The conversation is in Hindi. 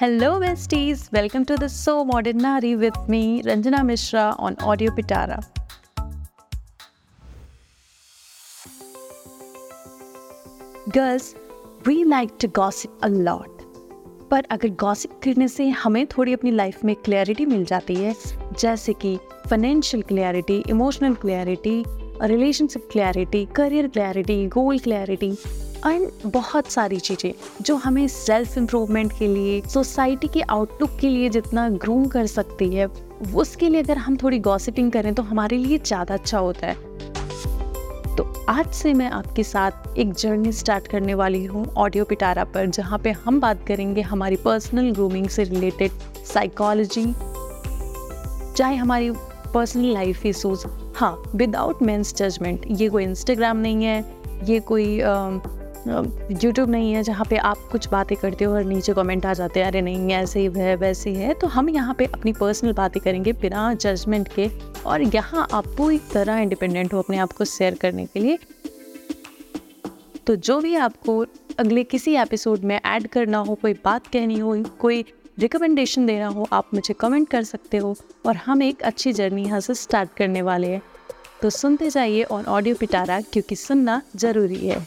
Hello, besties. Welcome to the So Modern Nari with me, Ranjana Mishra, on Audio Pitara. Girls, we like to gossip a lot. पर अगर गॉसिप करने से हमें थोड़ी अपनी लाइफ में क्लैरिटी मिल जाती है जैसे कि financial clarity emotional clarity relationship clarity career clarity goal clarity and बहुत सारी चीज़ें जो हमें सेल्फ इम्प्रूवमेंट के लिए सोसाइटी के आउटलुक के लिए जितना ग्रूम कर सकती है, उसके लिए अगर हम थोड़ी गॉसिपिंग करें तो हमारे लिए ज़्यादा अच्छा होता है। तो आज से मैं आपके साथ एक जर्नी स्टार्ट करने वाली हूँ ऑडियो पिटारा पर, जहाँ पे हम बात करेंगे हमारी पर्सनल ग्रूमिंग से रिलेटेड साइकोलॉजी चाहे हमारी पर्सनल लाइफ इशूज़ हाँ विदाउट मेंस जजमेंट ये कोई इंस्टाग्राम नहीं है, ये कोई यूट्यूब नहीं है जहाँ पे आप कुछ बातें करते हो और नीचे कमेंट आ जाते हैं, अरे नहीं, ऐसे ही है, वैसे ही है। तो हम यहाँ पे अपनी पर्सनल बातें करेंगे बिना जजमेंट के और यहाँ आप पूरी तरह इंडिपेंडेंट हो अपने आप को शेयर करने के लिए। तो जो भी आपको अगले किसी एपिसोड में ऐड करना हो, कोई बात कहनी हो, कोई रिकमेंडेशन देना हो, आप मुझे कमेंट कर सकते हो और हम एक अच्छी जर्नी यहाँ से स्टार्ट करने वाले हैं। तो सुनते जाइए ऑन ऑडियो पिटारा, क्योंकि सुनना ज़रूरी है।